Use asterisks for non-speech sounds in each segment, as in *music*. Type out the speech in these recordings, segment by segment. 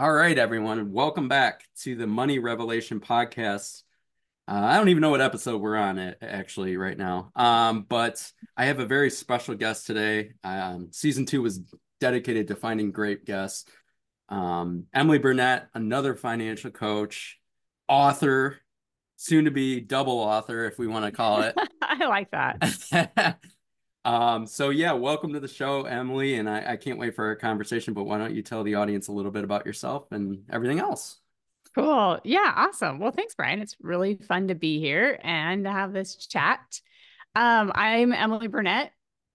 All right, everyone. Welcome back to the Money Revelation podcast. Uh, I don't even know what episode we're on it actually right now. Um, but I have a very special guest today. Um, season two was dedicated to finding great guests. Um, Emily Burnett, another financial coach, author, soon to be double author, if we want to call it. *laughs* I like that. *laughs* Um, so yeah, welcome to the show, Emily, and I, I can't wait for our conversation. But why don't you tell the audience a little bit about yourself and everything else? Cool. Yeah, awesome. Well, thanks, Brian. It's really fun to be here and to have this chat. Um, I'm Emily Burnett.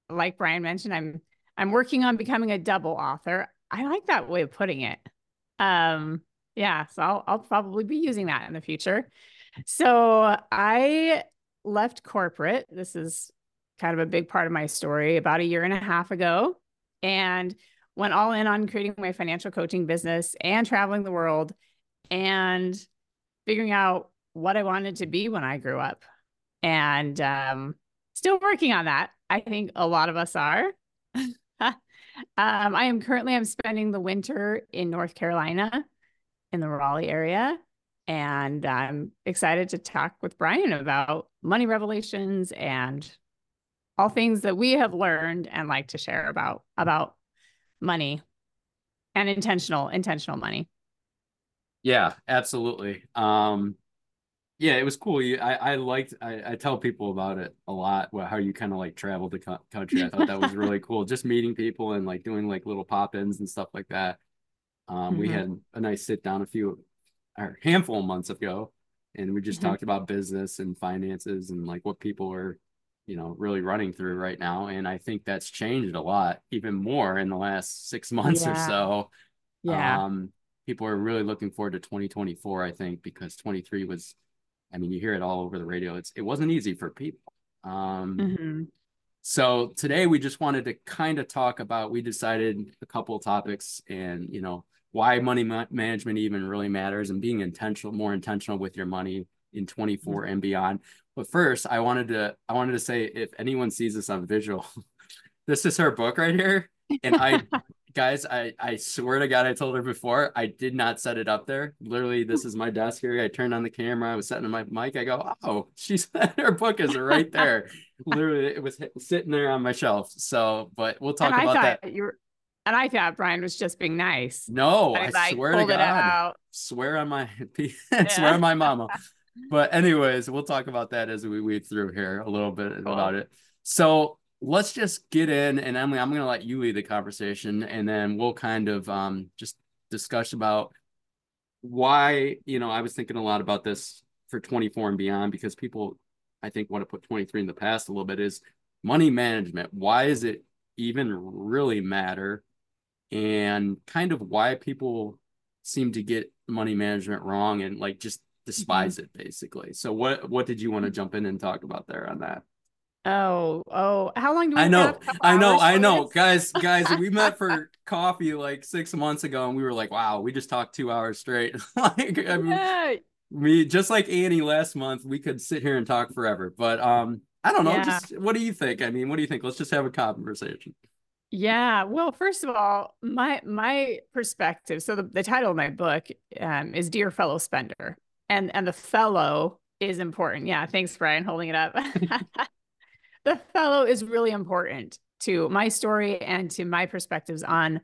Like Brian mentioned, I'm I'm working on becoming a double author. I like that way of putting it. Um, yeah, so I'll I'll probably be using that in the future. So I left corporate. This is kind of a big part of my story about a year and a half ago and went all in on creating my financial coaching business and traveling the world and figuring out what I wanted to be when I grew up. And um, still working on that. I think a lot of us are. *laughs* um, I am currently I'm spending the winter in North Carolina in the Raleigh area. And I'm excited to talk with Brian about money revelations and all things that we have learned and like to share about about money and intentional intentional money. Yeah absolutely. Um yeah it was cool. You, i i liked I, I tell people about it a lot how you kind of like traveled the co- country. I thought that was really *laughs* cool just meeting people and like doing like little pop-ins and stuff like that. Um mm-hmm. we had a nice sit down a few or handful of months ago and we just mm-hmm. talked about business and finances and like what people are you know really running through right now and i think that's changed a lot even more in the last six *laughs* months yeah. or so yeah um people are really looking forward to 2024 i think because 23 was i mean you hear it all over the radio it's it wasn't easy for people um mm-hmm. so today we just wanted to kind of talk about we decided a couple of topics and you know why money ma- management even really matters and being intentional more intentional with your money in 24 and beyond. But first, I wanted to I wanted to say if anyone sees this on visual, *laughs* this is her book right here. And I *laughs* guys, I I swear to God, I told her before, I did not set it up there. Literally, this is my desk here. I turned on the camera, I was setting my mic. I go, oh, she's *laughs* her book is right there. Literally, it was sitting there on my shelf. So, but we'll talk and about that. You are and I thought Brian was just being nice. No, I, I swear to God. Swear on my swear on my mama but anyways, we'll talk about that as we weave through here a little bit about it. So let's just get in and Emily, I'm gonna let you lead the conversation and then we'll kind of um just discuss about why, you know, I was thinking a lot about this for 24 and beyond because people I think want to put 23 in the past a little bit is money management. Why is it even really matter? And kind of why people seem to get money management wrong and like just despise mm-hmm. it basically. So what what did you want to jump in and talk about there on that? Oh, oh, how long do we I know, I know, I know. Guys, guys, we met for *laughs* coffee like six months ago and we were like, wow, we just talked two hours straight. *laughs* like I mean yeah. we just like Annie last month, we could sit here and talk forever. But um, I don't know, yeah. just what do you think? I mean, what do you think? Let's just have a conversation. Yeah. Well, first of all, my my perspective. So the, the title of my book um, is Dear Fellow Spender and and the fellow is important. Yeah, thanks, Brian, holding it up. *laughs* the fellow is really important to my story and to my perspectives on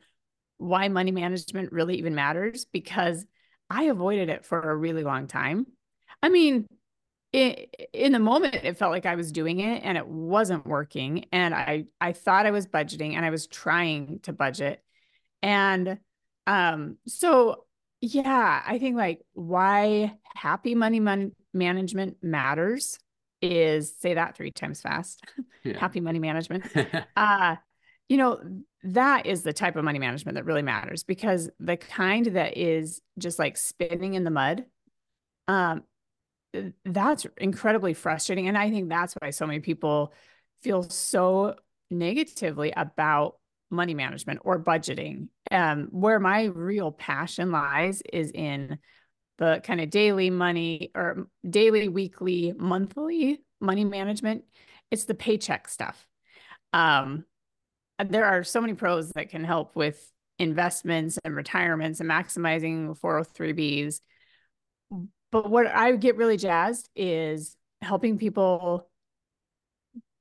why money management really even matters because I avoided it for a really long time. I mean, it, in the moment it felt like I was doing it and it wasn't working and I I thought I was budgeting and I was trying to budget and um so yeah, I think like why happy money man- management matters is say that three times fast. *laughs* Yeah. happy money management. *laughs* uh you know, that is the type of money management that really matters because the kind that is just like spinning in the mud um that's incredibly frustrating and I think that's why so many people feel so negatively about money management or budgeting. Um, where my real passion lies is in the kind of daily money or daily, weekly, monthly money management. It's the paycheck stuff. Um, there are so many pros that can help with investments and retirements and maximizing 403bs. But what I get really jazzed is helping people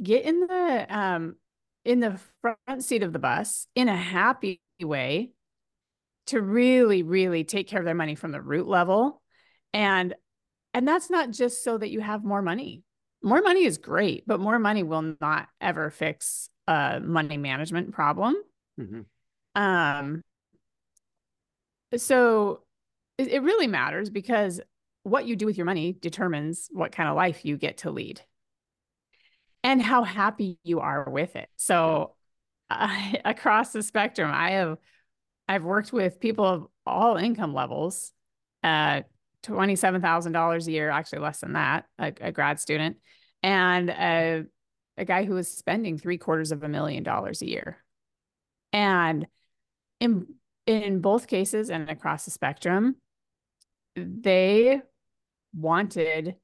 get in the um in the front seat of the bus in a happy way to really really take care of their money from the root level and and that's not just so that you have more money more money is great but more money will not ever fix a money management problem mm-hmm. um so it, it really matters because what you do with your money determines what kind of life you get to lead and how happy you are with it. So uh, *laughs* across the spectrum, I have I've worked with people of all income levels, uh, twenty-seven thousand dollars a year, actually less than that, a, a grad student, and a, a guy who was spending three quarters of a million dollars a year. And in in both cases and across the spectrum, they wanted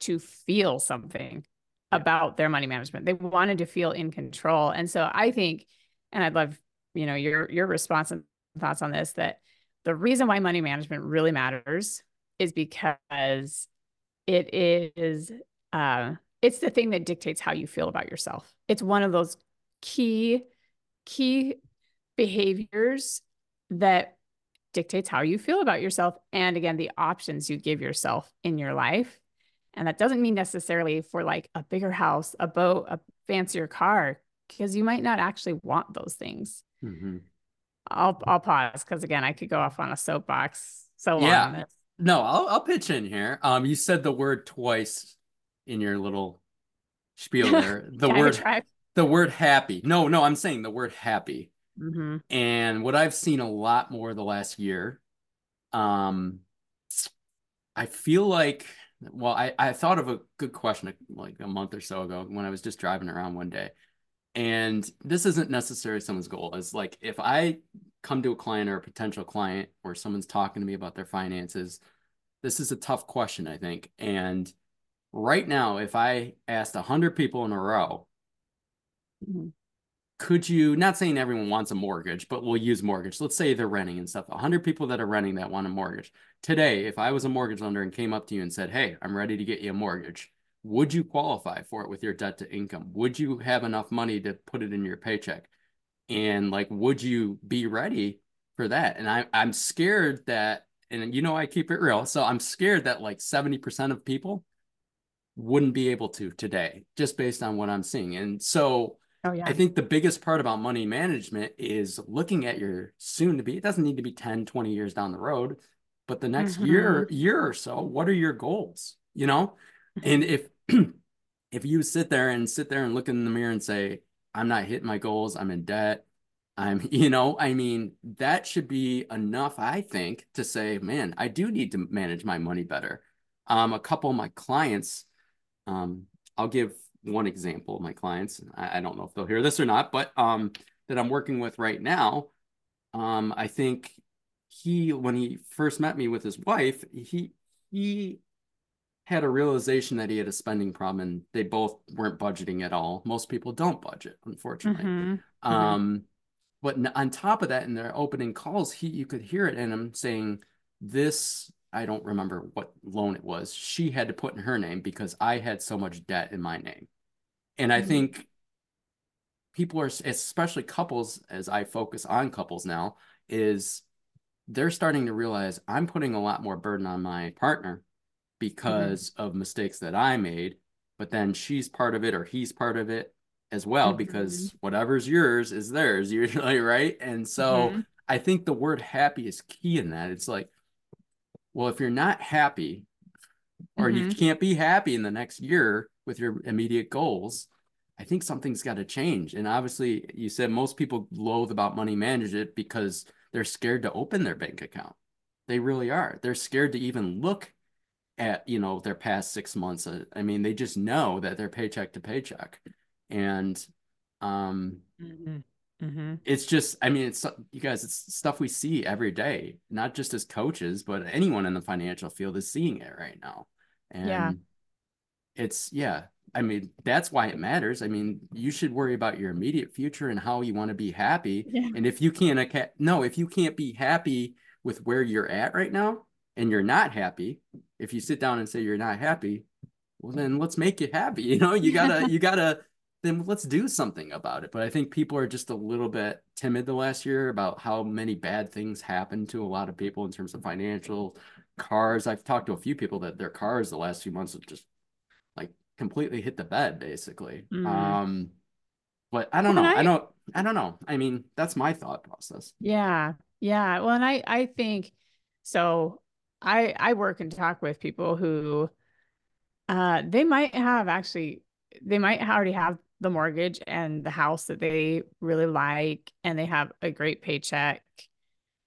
to feel something about their money management. They wanted to feel in control. And so I think, and I'd love, you know, your your response and thoughts on this, that the reason why money management really matters is because it is uh it's the thing that dictates how you feel about yourself. It's one of those key key behaviors that dictates how you feel about yourself and again the options you give yourself in your life and that doesn't mean necessarily for like a bigger house, a boat, a fancier car, because you might not actually want those things. Mm-hmm. I'll I'll pause because again, I could go off on a soapbox so long. Yeah. No, I'll I'll pitch in here. Um, you said the word twice in your little spiel *laughs* there. The word the word happy. No, no, I'm saying the word happy. Mm-hmm. And what I've seen a lot more the last year, um, I feel like well, I, I thought of a good question like a month or so ago when I was just driving around one day. And this isn't necessarily someone's goal. It's like if I come to a client or a potential client or someone's talking to me about their finances, this is a tough question, I think. And right now, if I asked 100 people in a row, mm-hmm could you not saying everyone wants a mortgage but we'll use mortgage let's say they're renting and stuff 100 people that are renting that want a mortgage today if i was a mortgage lender and came up to you and said hey i'm ready to get you a mortgage would you qualify for it with your debt to income? Would you have enough money to put it in your paycheck? And like would you be ready for that? And I, i'm scared that and you know i keep it real so i'm scared that like 70% of people wouldn't be able to today just based on what i'm seeing. And so Oh, yeah. I think the biggest part about money management is looking at your soon to be, it doesn't need to be 10, 20 years down the road, but the next mm-hmm. year, year or so, what are your goals? You know? And if *clears throat* if you sit there and sit there and look in the mirror and say, I'm not hitting my goals, I'm in debt, I'm, *laughs* you know, I mean, that should be enough, I think, to say, man, I do need to manage my money better. Um, a couple of my clients, um, I'll give one example of my clients. I, I, don't know if they'll hear this or not, but um, that I'm working with right now. Um, I think he, when he first met me with his wife, he he had a realization that he had a spending problem, and they both weren't budgeting at all. Most people don't budget, unfortunately. Mm-hmm. mm-hmm. Um, but on top of that, in their opening calls, he you could hear it in him saying, "This I don't remember what loan it was. She had to put in her name because I had so much debt in my name. And I mm-hmm. think people are, especially couples, as I focus on couples now, is they're starting to realize I'm putting a lot more burden on my partner because mm-hmm. of mistakes that I made, but then she's part of it or he's part of it as well mm-hmm. because whatever's yours is theirs *laughs* usually, right? And so mm-hmm. I think the word happy is key in that. It's like, well, if you're not happy or you mm-hmm. can't be happy in the next year, with your immediate goals, I think something's got to change. And obviously, you said most people loathe about money management because they're scared to open their bank account. They really are. They're scared to even look at you know their past six months. I mean, they just know that they're paycheck to paycheck, and um, mm-hmm. Mm-hmm. it's just. I mean, it's you guys. It's stuff we see every day, not just as coaches, but anyone in the financial field is seeing it right now. And yeah it's yeah I mean, that's why it matters. I mean, you should worry about your immediate future and how you want to be happy. Yeah. And if you can't, no, if you can't be happy with where you're at right now and you're not happy, if you sit down and say you're not happy, well, then let's make you happy. *laughs* You know, you gotta, you gotta, then let's do something about it. But I think people are just a little bit timid the last year about how many bad things happened to a lot of people in terms of financial cars. I've talked to a few people that their cars the last few months have just completely hit the bed, basically. Mm. Um, but I don't well, know. I, I don't. I don't know. I mean, that's my thought process. Yeah, yeah. Well, and I, I think so. I, I work and talk with people who, uh, they might have actually, they might already have the mortgage and the house that they really like and they have a great paycheck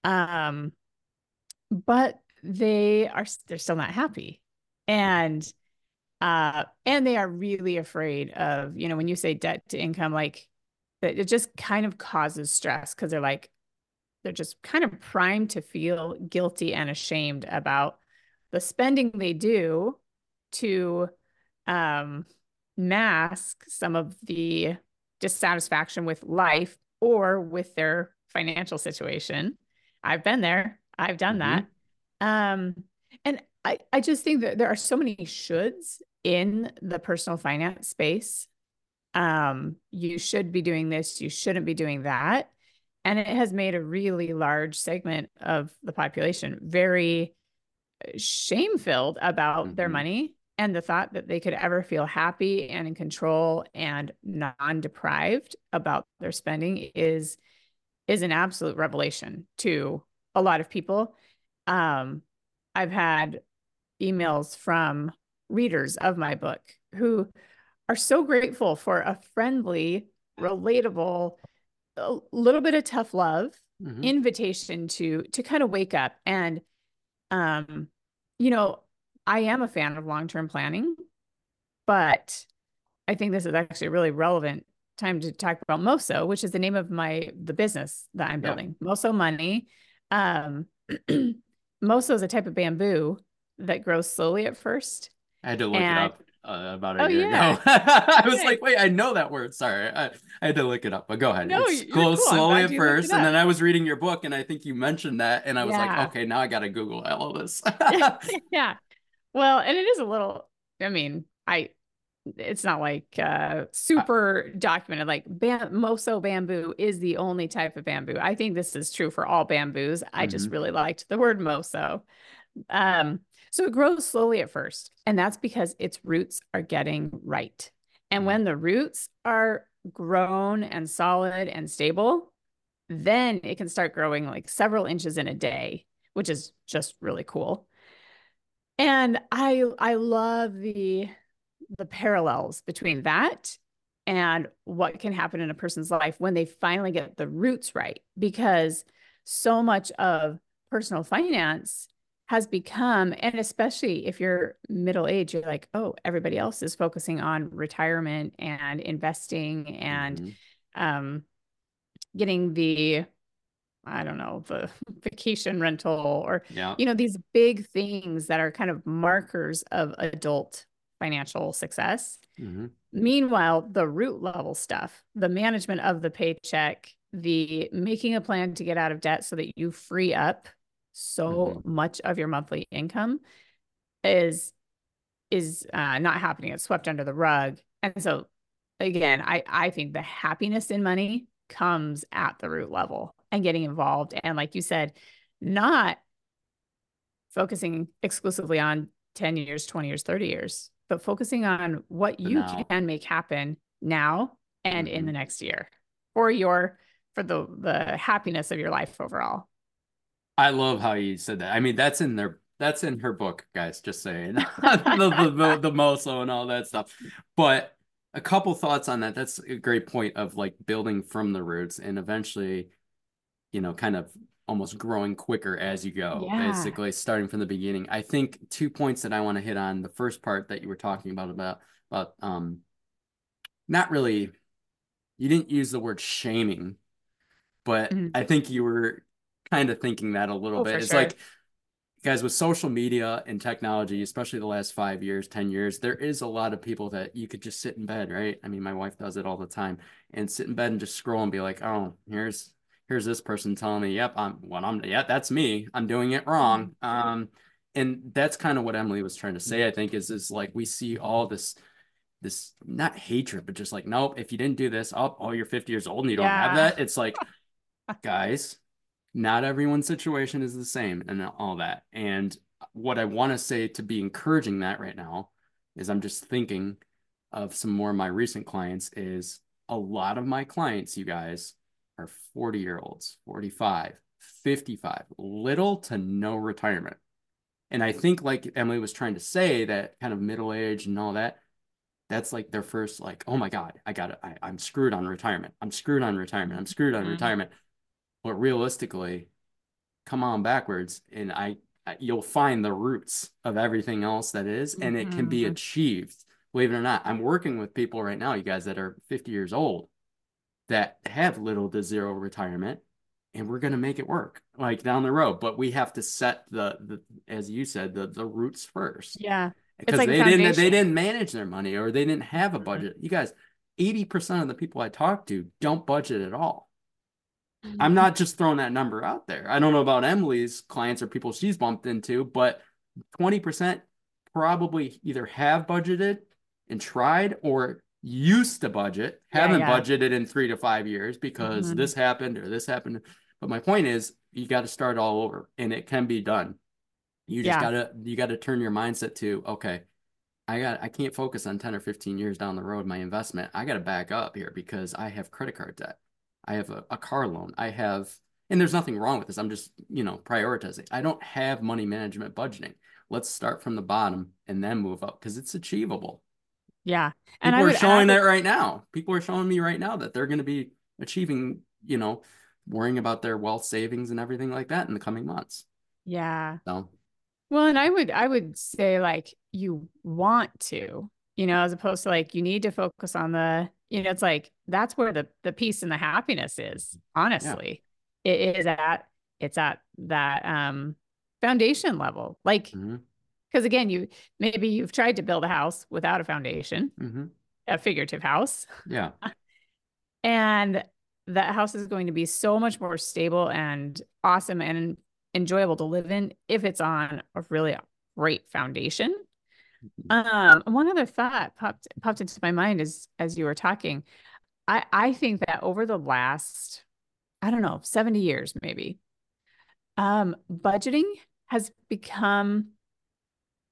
um but they are they're still not happy and uh and they are really afraid of you know when you say debt to income like it just kind of causes stress because they're like they're just kind of primed to feel guilty and ashamed about the spending they do to um mask some of the dissatisfaction with life or with their financial situation. I've been there. I've done mm-hmm. that. Um, and I, I just think that there are so many shoulds in the personal finance space. Um, you should be doing this, you shouldn't be doing that. And it has made a really large segment of the population very shame filled about mm-hmm. their money and the thought that they could ever feel happy and in control and non-deprived about their spending is is an absolute revelation to a lot of people um, i've had emails from readers of my book who are so grateful for a friendly relatable a little bit of tough love mm-hmm. invitation to to kind of wake up and um you know I am a fan of long term planning, but I think this is actually a really relevant time to talk about Moso, which is the name of my the business that I'm building. Yeah. Moso Money. Um, *clears throat* Moso is a type of bamboo that grows slowly at first. I had to look and, it up uh, about a oh, year yeah. ago. *laughs* I was like, wait, I know that word. Sorry, I, I had to look it up, but go ahead. No, it's cool. slowly at first, and then I was reading your book, and I think you mentioned that, and I was yeah. like, okay, now I got to Google all of this. *laughs* *laughs* yeah, well, and it is a little, I mean, I, it's not like uh super documented like bam- moso bamboo is the only type of bamboo i think this is true for all bamboos i mm-hmm. just really liked the word moso um so it grows slowly at first and that's because its roots are getting right. And mm. when the roots are grown and solid and stable then it can start growing like several inches in a day which is just really cool. And i i love the the parallels between that and what can happen in a person's life when they finally get the roots right because so much of personal finance has become and especially if you're middle age you're like oh everybody else is focusing on retirement and investing and mm-hmm. um, getting the I don't know, the *laughs* vacation rental or, yeah. you know, these big things that are kind of markers of adult financial success. Mm-hmm. Meanwhile, the root level stuff, the management of the paycheck, the making a plan to get out of debt so that you free up so mm-hmm. much of your monthly income is is uh, not happening. It's swept under the rug. And so again, I I think the happiness in money comes at the root level and getting involved. And like you said, not focusing exclusively on 10 years, 20 years, 30 years, but focusing on what you now. can make happen now and mm-hmm. in the mm-hmm. next year for your for the the happiness of your life overall. I love how you said that. I mean, that's in their that's in her book, guys. Just saying *laughs* the, the, the, the Moso and all that stuff. But a couple thoughts on that. That's a great point of like building from the roots and eventually you know, kind of almost growing quicker as you go, yeah. basically starting from the beginning. I think two points that I want to hit on. The first part that you were talking about about about um not really you didn't use the word shaming, but mm-hmm. I think you were kind of thinking that a little oh, bit. It's sure. like guys with social media and technology especially the last five years ten years there is a lot of people that you could just sit in bed right i mean my wife does it all the time and sit in bed and just scroll and be like oh here's here's this person telling me yep i'm what i'm yeah that's me i'm doing it wrong mm-hmm. um and that's kind of what emily was trying to say i think is is like we see all this this not hatred but just like nope if you didn't do this oh, oh you're 50 years old and you don't yeah. have that it's like *laughs* guys not everyone's situation is the same and all that. And what I want to say to be encouraging that right now is I'm just thinking of some more of my recent clients is a lot of my clients, you guys, are 40 year olds, 45, 55, little to no retirement. And I think, like Emily was trying to say, that kind of middle age and all that, that's like their first, like, oh my God, I got it. I'm screwed on retirement. I'm screwed on retirement. I'm screwed on mm-hmm. retirement but realistically come on backwards and i you'll find the roots of everything else that is, and it can be mm-hmm. achieved. Believe it or not i'm working with people right now you guys that are 50 years old that have little to zero retirement and we're going to make it work like down the road. But we have to set the, the as you said the the roots first. Yeah. Because like they didn't they didn't manage their money or they didn't have a budget. You guys 80% of the people i talk to don't budget at all I'm not just throwing that number out there. I don't know about Emily's clients or people she's bumped into, but 20% probably either have budgeted and tried or used to budget, haven't yeah. budgeted in three to five years because mm-hmm. this happened or this happened. But my point is, you got to start all over and it can be done. You just yeah. gotta you gotta turn your mindset to okay, I got I can't focus on 10 or 15 years down the road my investment. I gotta back up here because I have credit card debt. I have a, a car loan. I have, and there's nothing wrong with this. I'm just, you know, prioritizing. I don't have money management budgeting. Let's start from the bottom and then move up because it's achievable. Yeah. And people are showing that right now. People are showing me right now that they're going to be achieving, you know, worrying about their wealth savings and everything like that in the coming months. Yeah. So well, and I would I would say like you want to, you know, as opposed to like you need to focus on the you know, it's like that's where the the peace and the happiness is. Honestly, yeah. it is at it's at that um foundation level. Like, because mm-hmm. again, you maybe you've tried to build a house without a foundation, mm-hmm. a figurative house. Yeah, *laughs* and that house is going to be so much more stable and awesome and enjoyable to live in if it's on a really great foundation um, one other thought popped popped into my mind as as you were talking. I I think that over the last, I don't know, 70 years maybe, um, budgeting has become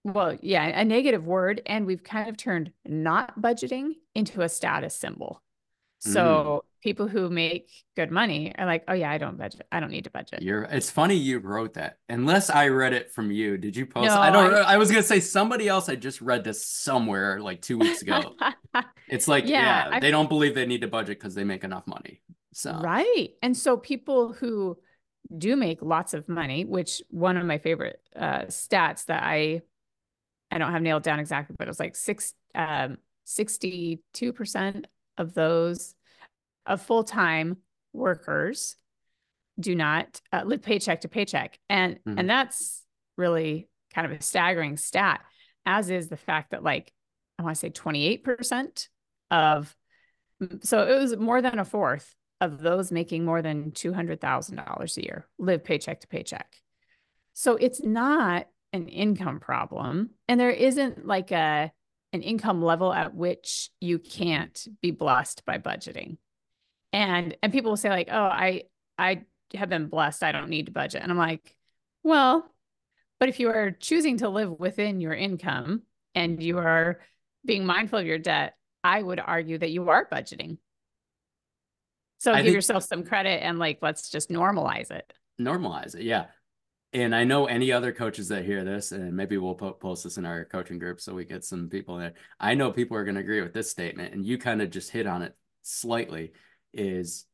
well, yeah, a negative word, and we've kind of turned not budgeting into a status symbol. So mm. People who make good money are like, oh yeah, I don't budget. I don't need to budget. You're it's funny you wrote that. Unless I read it from you. Did you post? No, I don't I, I, was gonna say somebody else I just read this somewhere like two weeks ago. *laughs* it's like, yeah, yeah they don't believe they need to budget because they make enough money. So right. And so people who do make lots of money, which one of my favorite uh, stats that I I don't have nailed down exactly, but it was like six um 62% of those of full-time workers do not uh, live paycheck to paycheck and mm-hmm. and that's really kind of a staggering stat as is the fact that like i want to say 28% of so it was more than a fourth of those making more than $200,000 a year live paycheck to paycheck. So it's not an income problem and there isn't like a an income level at which you can't be blessed by budgeting. And and people will say like, "Oh, I I have been blessed. I don't need to budget." And I'm like, "Well, but if you are choosing to live within your income and you are being mindful of your debt, I would argue that you are budgeting. So I give yourself some credit and like let's just normalize it. Normalize it. Yeah and I know any other coaches that hear this, and maybe we'll post this in our coaching group so we get some people there. I know people are going to agree with this statement, and you kind of just hit on it slightly. Is,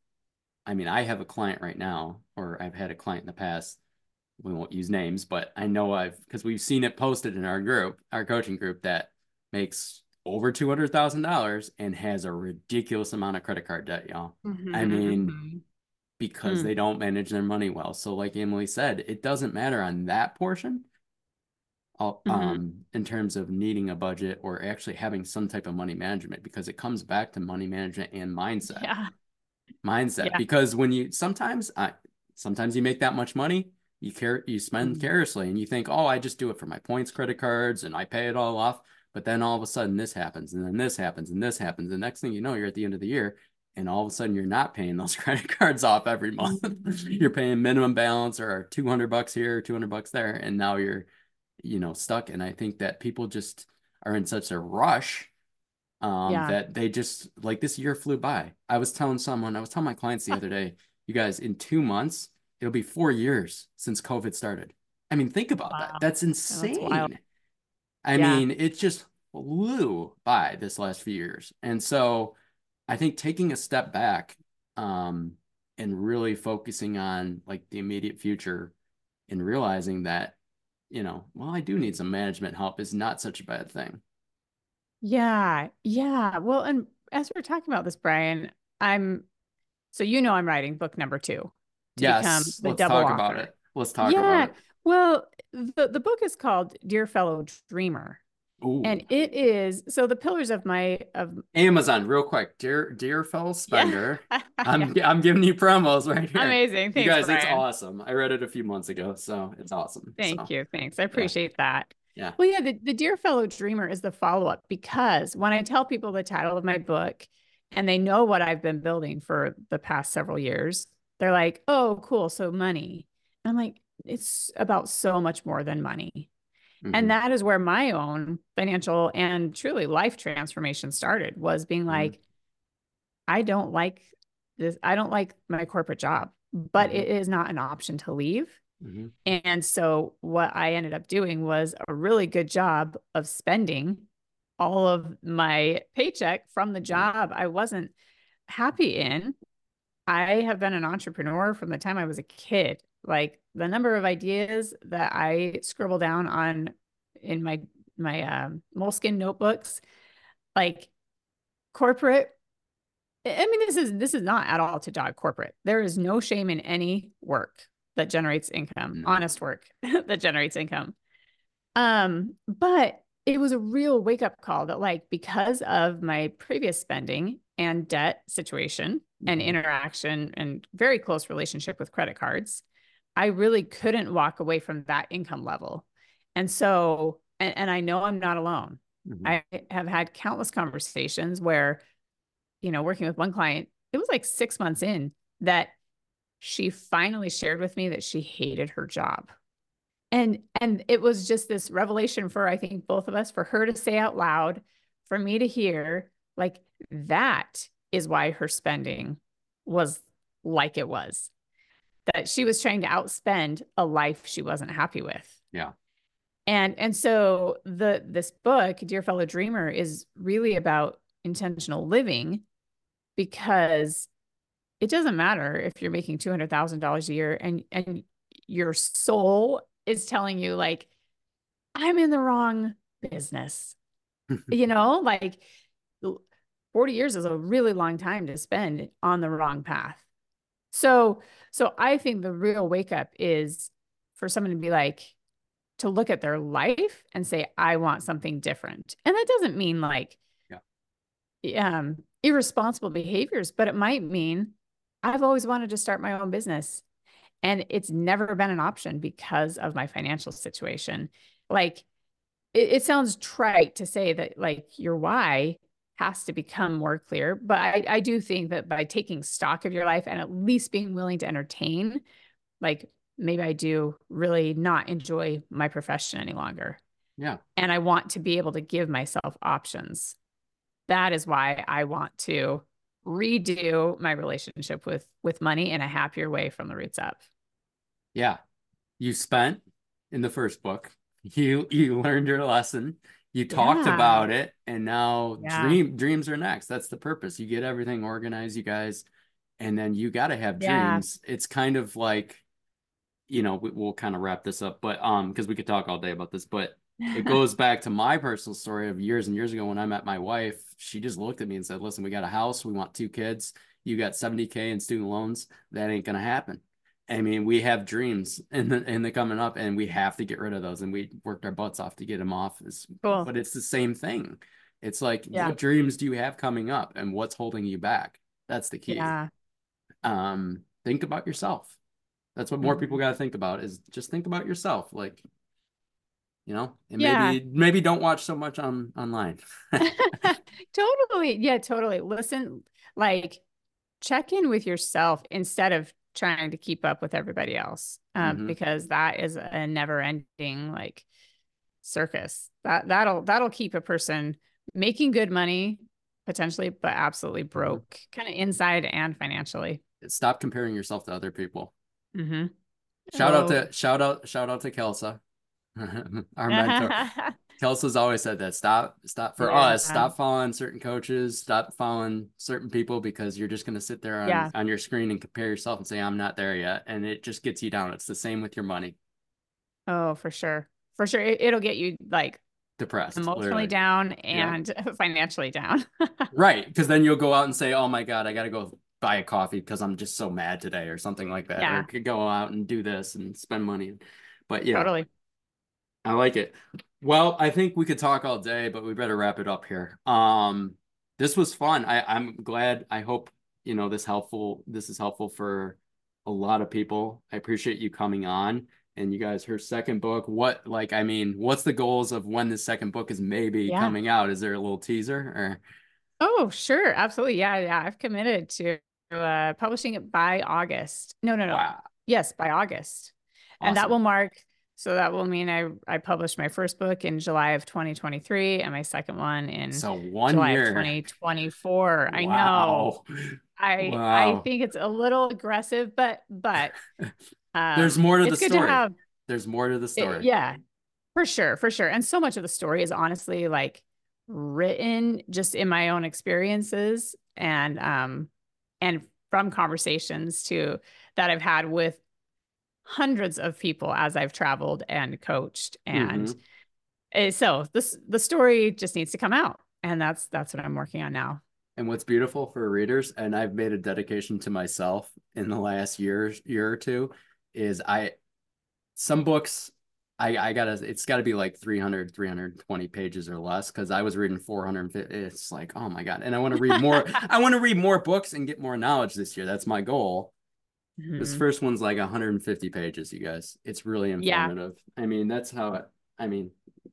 I mean, I have a client right now, or I've had a client in the past. We won't use names, but I know I've because we've seen it posted in our group, our coaching group, that makes over two hundred thousand dollars and has a ridiculous amount of credit card debt, y'all. Mm-hmm, I mean. Mm-hmm because mm. they don't manage their money well. So, like Emily said, it doesn't matter on that portion. Uh, mm-hmm. Um, in terms of needing a budget or actually having some type of money management, because it comes back to money management and mindset. Yeah. Mindset. Yeah. Because when you sometimes I sometimes you make that much money, you care you spend mm-hmm. carelessly and you think, oh, I just do it for my points credit cards and I pay it all off. But then all of a sudden this happens and then this happens and this happens. The next thing you know, you're at the end of the year and all of a sudden you're not paying those *laughs* credit cards off every month. Mm-hmm. you're paying minimum balance or 200 bucks here, 200 bucks there, and now you're, you know, stuck. And I think that people just are in such a rush um, yeah. that they just like this year flew by. I was telling someone, I was telling my clients the *laughs* other day, you guys, in two months, it'll be four years since COVID started. I mean, think about wow. that. That's insane. That's I yeah. mean, it just flew by this last few years. And so, I think taking a step back um, and really focusing on like the immediate future and realizing that, you know, well, I do need some management help is not such a bad thing. Yeah. Yeah. Well, and as we're talking about this, Brian, I'm so you know I'm writing book number two to yes, become the let's double talk author. about it. Let's talk yeah. about it. Well, the, the book is called Dear Fellow Dreamer. Ooh. And it is so the pillars of my of Amazon, real quick, dear dear fellow spender. Yeah. *laughs* I'm I'm giving you promos right here. Amazing, thanks, you guys. Brian. It's awesome. I read it a few months ago, so it's awesome. Thank so, you, thanks. I appreciate yeah. that. Yeah. Well, yeah, the, the dear fellow dreamer is the follow up because when I tell people the title of my book and they know what I've been building for the past several years, they're like, "Oh, cool, so money." I'm like, "It's about so much more than money." Mm-hmm. And that is where my own financial and truly life transformation started was being mm-hmm. like, mm-hmm. I don't like this. I don't like my corporate job, but mm-hmm. it is not an option to leave. Mm-hmm. And so what I ended up doing was a really good job of spending all of my paycheck from the mm-hmm. job I wasn't happy in. I have been an entrepreneur from the time I was a kid. Like the number of ideas that I scribble down on in my my um, moleskin notebooks, like corporate. I mean, this is this is not at all to dog corporate. There is no shame in any work that generates income, no. honest work *laughs* that generates income. Um, but it was a real wake up call that, like, because of my previous spending and debt situation mm-hmm. and interaction and very close relationship with credit cards, I really couldn't walk away from that income level. And so, and, and I know I'm not alone. Mm-hmm. I have had countless conversations where, you know, working with one client, it was like six months in that she finally shared with me that she hated her job. And and it was just this revelation for I think both of us for her to say out loud, for me to hear like that is why her spending was like it was. That she was trying to outspend a life she wasn't happy with. Yeah and and so the this book dear fellow dreamer is really about intentional living because it doesn't matter if you're making $200,000 a year and and your soul is telling you like I'm in the wrong business. *laughs* you know, like 40 years is a really long time to spend on the wrong path. So so I think the real wake up is for someone to be like to look at their life and say, I want something different. And that doesn't mean like yeah. um, irresponsible behaviors, but it might mean I've always wanted to start my own business. And it's never been an option because of my financial situation. Like it, it sounds trite to say that like your why has to become more clear. But I, I do think that by taking stock of your life and at least being willing to entertain like maybe I do really not enjoy my profession any longer. Yeah. And I want to be able to give myself options. That is why I want to redo my relationship with with money in a happier way from the roots up. Yeah. You spent in the first book. You you learned your lesson. You talked yeah. about it and now yeah. dream dreams are next. That's the purpose. You get everything organized, you guys, and then you got to have dreams. Yeah. It's kind of like you know, we, will kind of wrap this up, but um, because we could talk all day about this, but it *laughs* goes back to my personal story of years and years ago when I met my wife. She just looked at me and said, "Listen, we got a house, we want two kids. you got 70k in student loans that ain't gonna happen i mean we have dreams in the in the coming up and we have to get rid of those and we worked our butts off to get them off it's, cool. but it's the same thing it's like yeah. what dreams do you have coming up and what's holding you back that's the key yeah um think about yourself that's what more people mm-hmm. got to think about is just think about yourself like you know and yeah. maybe maybe don't watch so much on online *laughs* *laughs* totally yeah totally listen like check in with yourself instead of trying to keep up with everybody else um, mm-hmm. because that is a never ending like circus that that'll that'll keep a person making good money potentially but absolutely mm-hmm. broke mm-hmm. kind of inside and financially stop comparing yourself to other people mm-hmm. shout oh. out to shout out shout out to kelsa *laughs* our mentor. *laughs* Kelsa's always said that stop, stop for yeah. us, stop following certain coaches, stop following certain people because you're just going to sit there on, yeah. on your screen and compare yourself and say, I'm not there yet. And it just gets you down. It's the same with your money. Oh, for sure. For sure. It, will get you like depressed, emotionally literally. down and yeah. *laughs* financially down. right. Cause then you'll go out and say, Oh my God, I got to go buy a coffee because I'm just so mad today or something like that. Yeah. Or could go out and do this and spend money. But yeah. Totally I like it. Well, I think we could talk all day, but we better wrap it up here. Um, this was fun. I, I'm glad. I hope you know this helpful. This is helpful for a lot of people. I appreciate you coming on. And you guys, her second book. What like? I mean, what's the goals of when the second book is maybe yeah. coming out? Is there a little teaser or? Oh, sure, absolutely. Yeah, yeah. I've committed to uh, publishing it by August. No, no, no. Wow. Yes, by August, awesome. and that will mark so that will mean I I published my first book in July of 2023 and my second one in so one July year. of 2024. Wow. I know. I wow. I think it's a little aggressive, but but *laughs* um, there's more to the story. To have, there's more to the story. It, yeah, for sure, for sure. And so much of the story is honestly like written just in my own experiences and um and from conversations too that I've had with hundreds of people as I've traveled and coached. And mm-hmm. so this the story just needs to come out. And that's that's what I'm working on now. And what's beautiful for readers, and I've made a dedication to myself in the last year year or two, is I some books I, I gotta it's gotta be like 300 320 pages or less because i was reading 450 it's like oh my god and i want to read more *laughs* i want to read more books and get more knowledge this year that's my goal Mm-hmm. This first one's like 150 pages, you guys. It's really informative. Yeah. I mean, that's how it, I mean,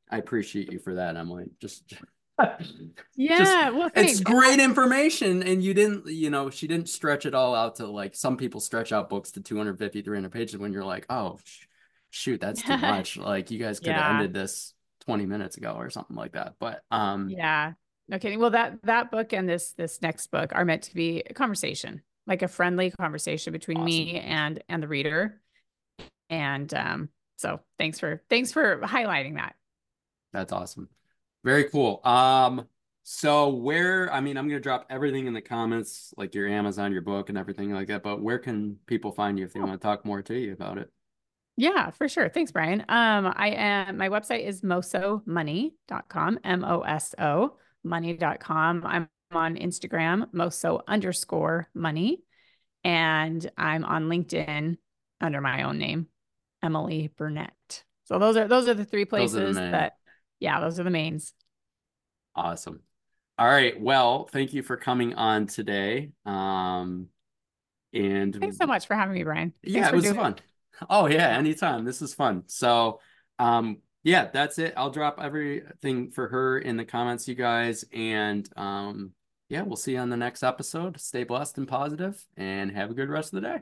I appreciate you for that, Emily. Just *laughs* yeah, just, well, it's great information. And you didn't, you know, she didn't stretch it all out to like some people stretch out books to 250, 300 pages when you're like, oh, sh- shoot, that's too *laughs* much. like, you guys could have ended this 20 minutes ago or something like that. But, um, yeah, no kidding. Well, that, that book and this, this next book are meant to be a conversation like a friendly conversation between awesome. me and and the reader. And um so thanks for thanks for highlighting that. That's awesome. Very cool. Um so where i mean i'm going to drop everything in the comments like your amazon your book and everything like that but where can people find you if they oh. want to talk more to you about it? Yeah for sure. Thanks brian. Um i am my website is mosomoney.com m-o-s-o money.com i'm on Instagram, moso underscore money. And I'm on LinkedIn under my own name, Emily Burnett. So those are those are the three places the that yeah, those are the mains. Awesome. All right. Well, thank you for coming on today. Um and thanks so much for having me, Brian. Thanks yeah, it was fun. It. Oh yeah, anytime. This is fun. So um yeah, that's it. I'll drop everything for her in the comments, you guys. And um, yeah, we'll see you on the next episode. Stay blessed and positive and have a good rest of the day.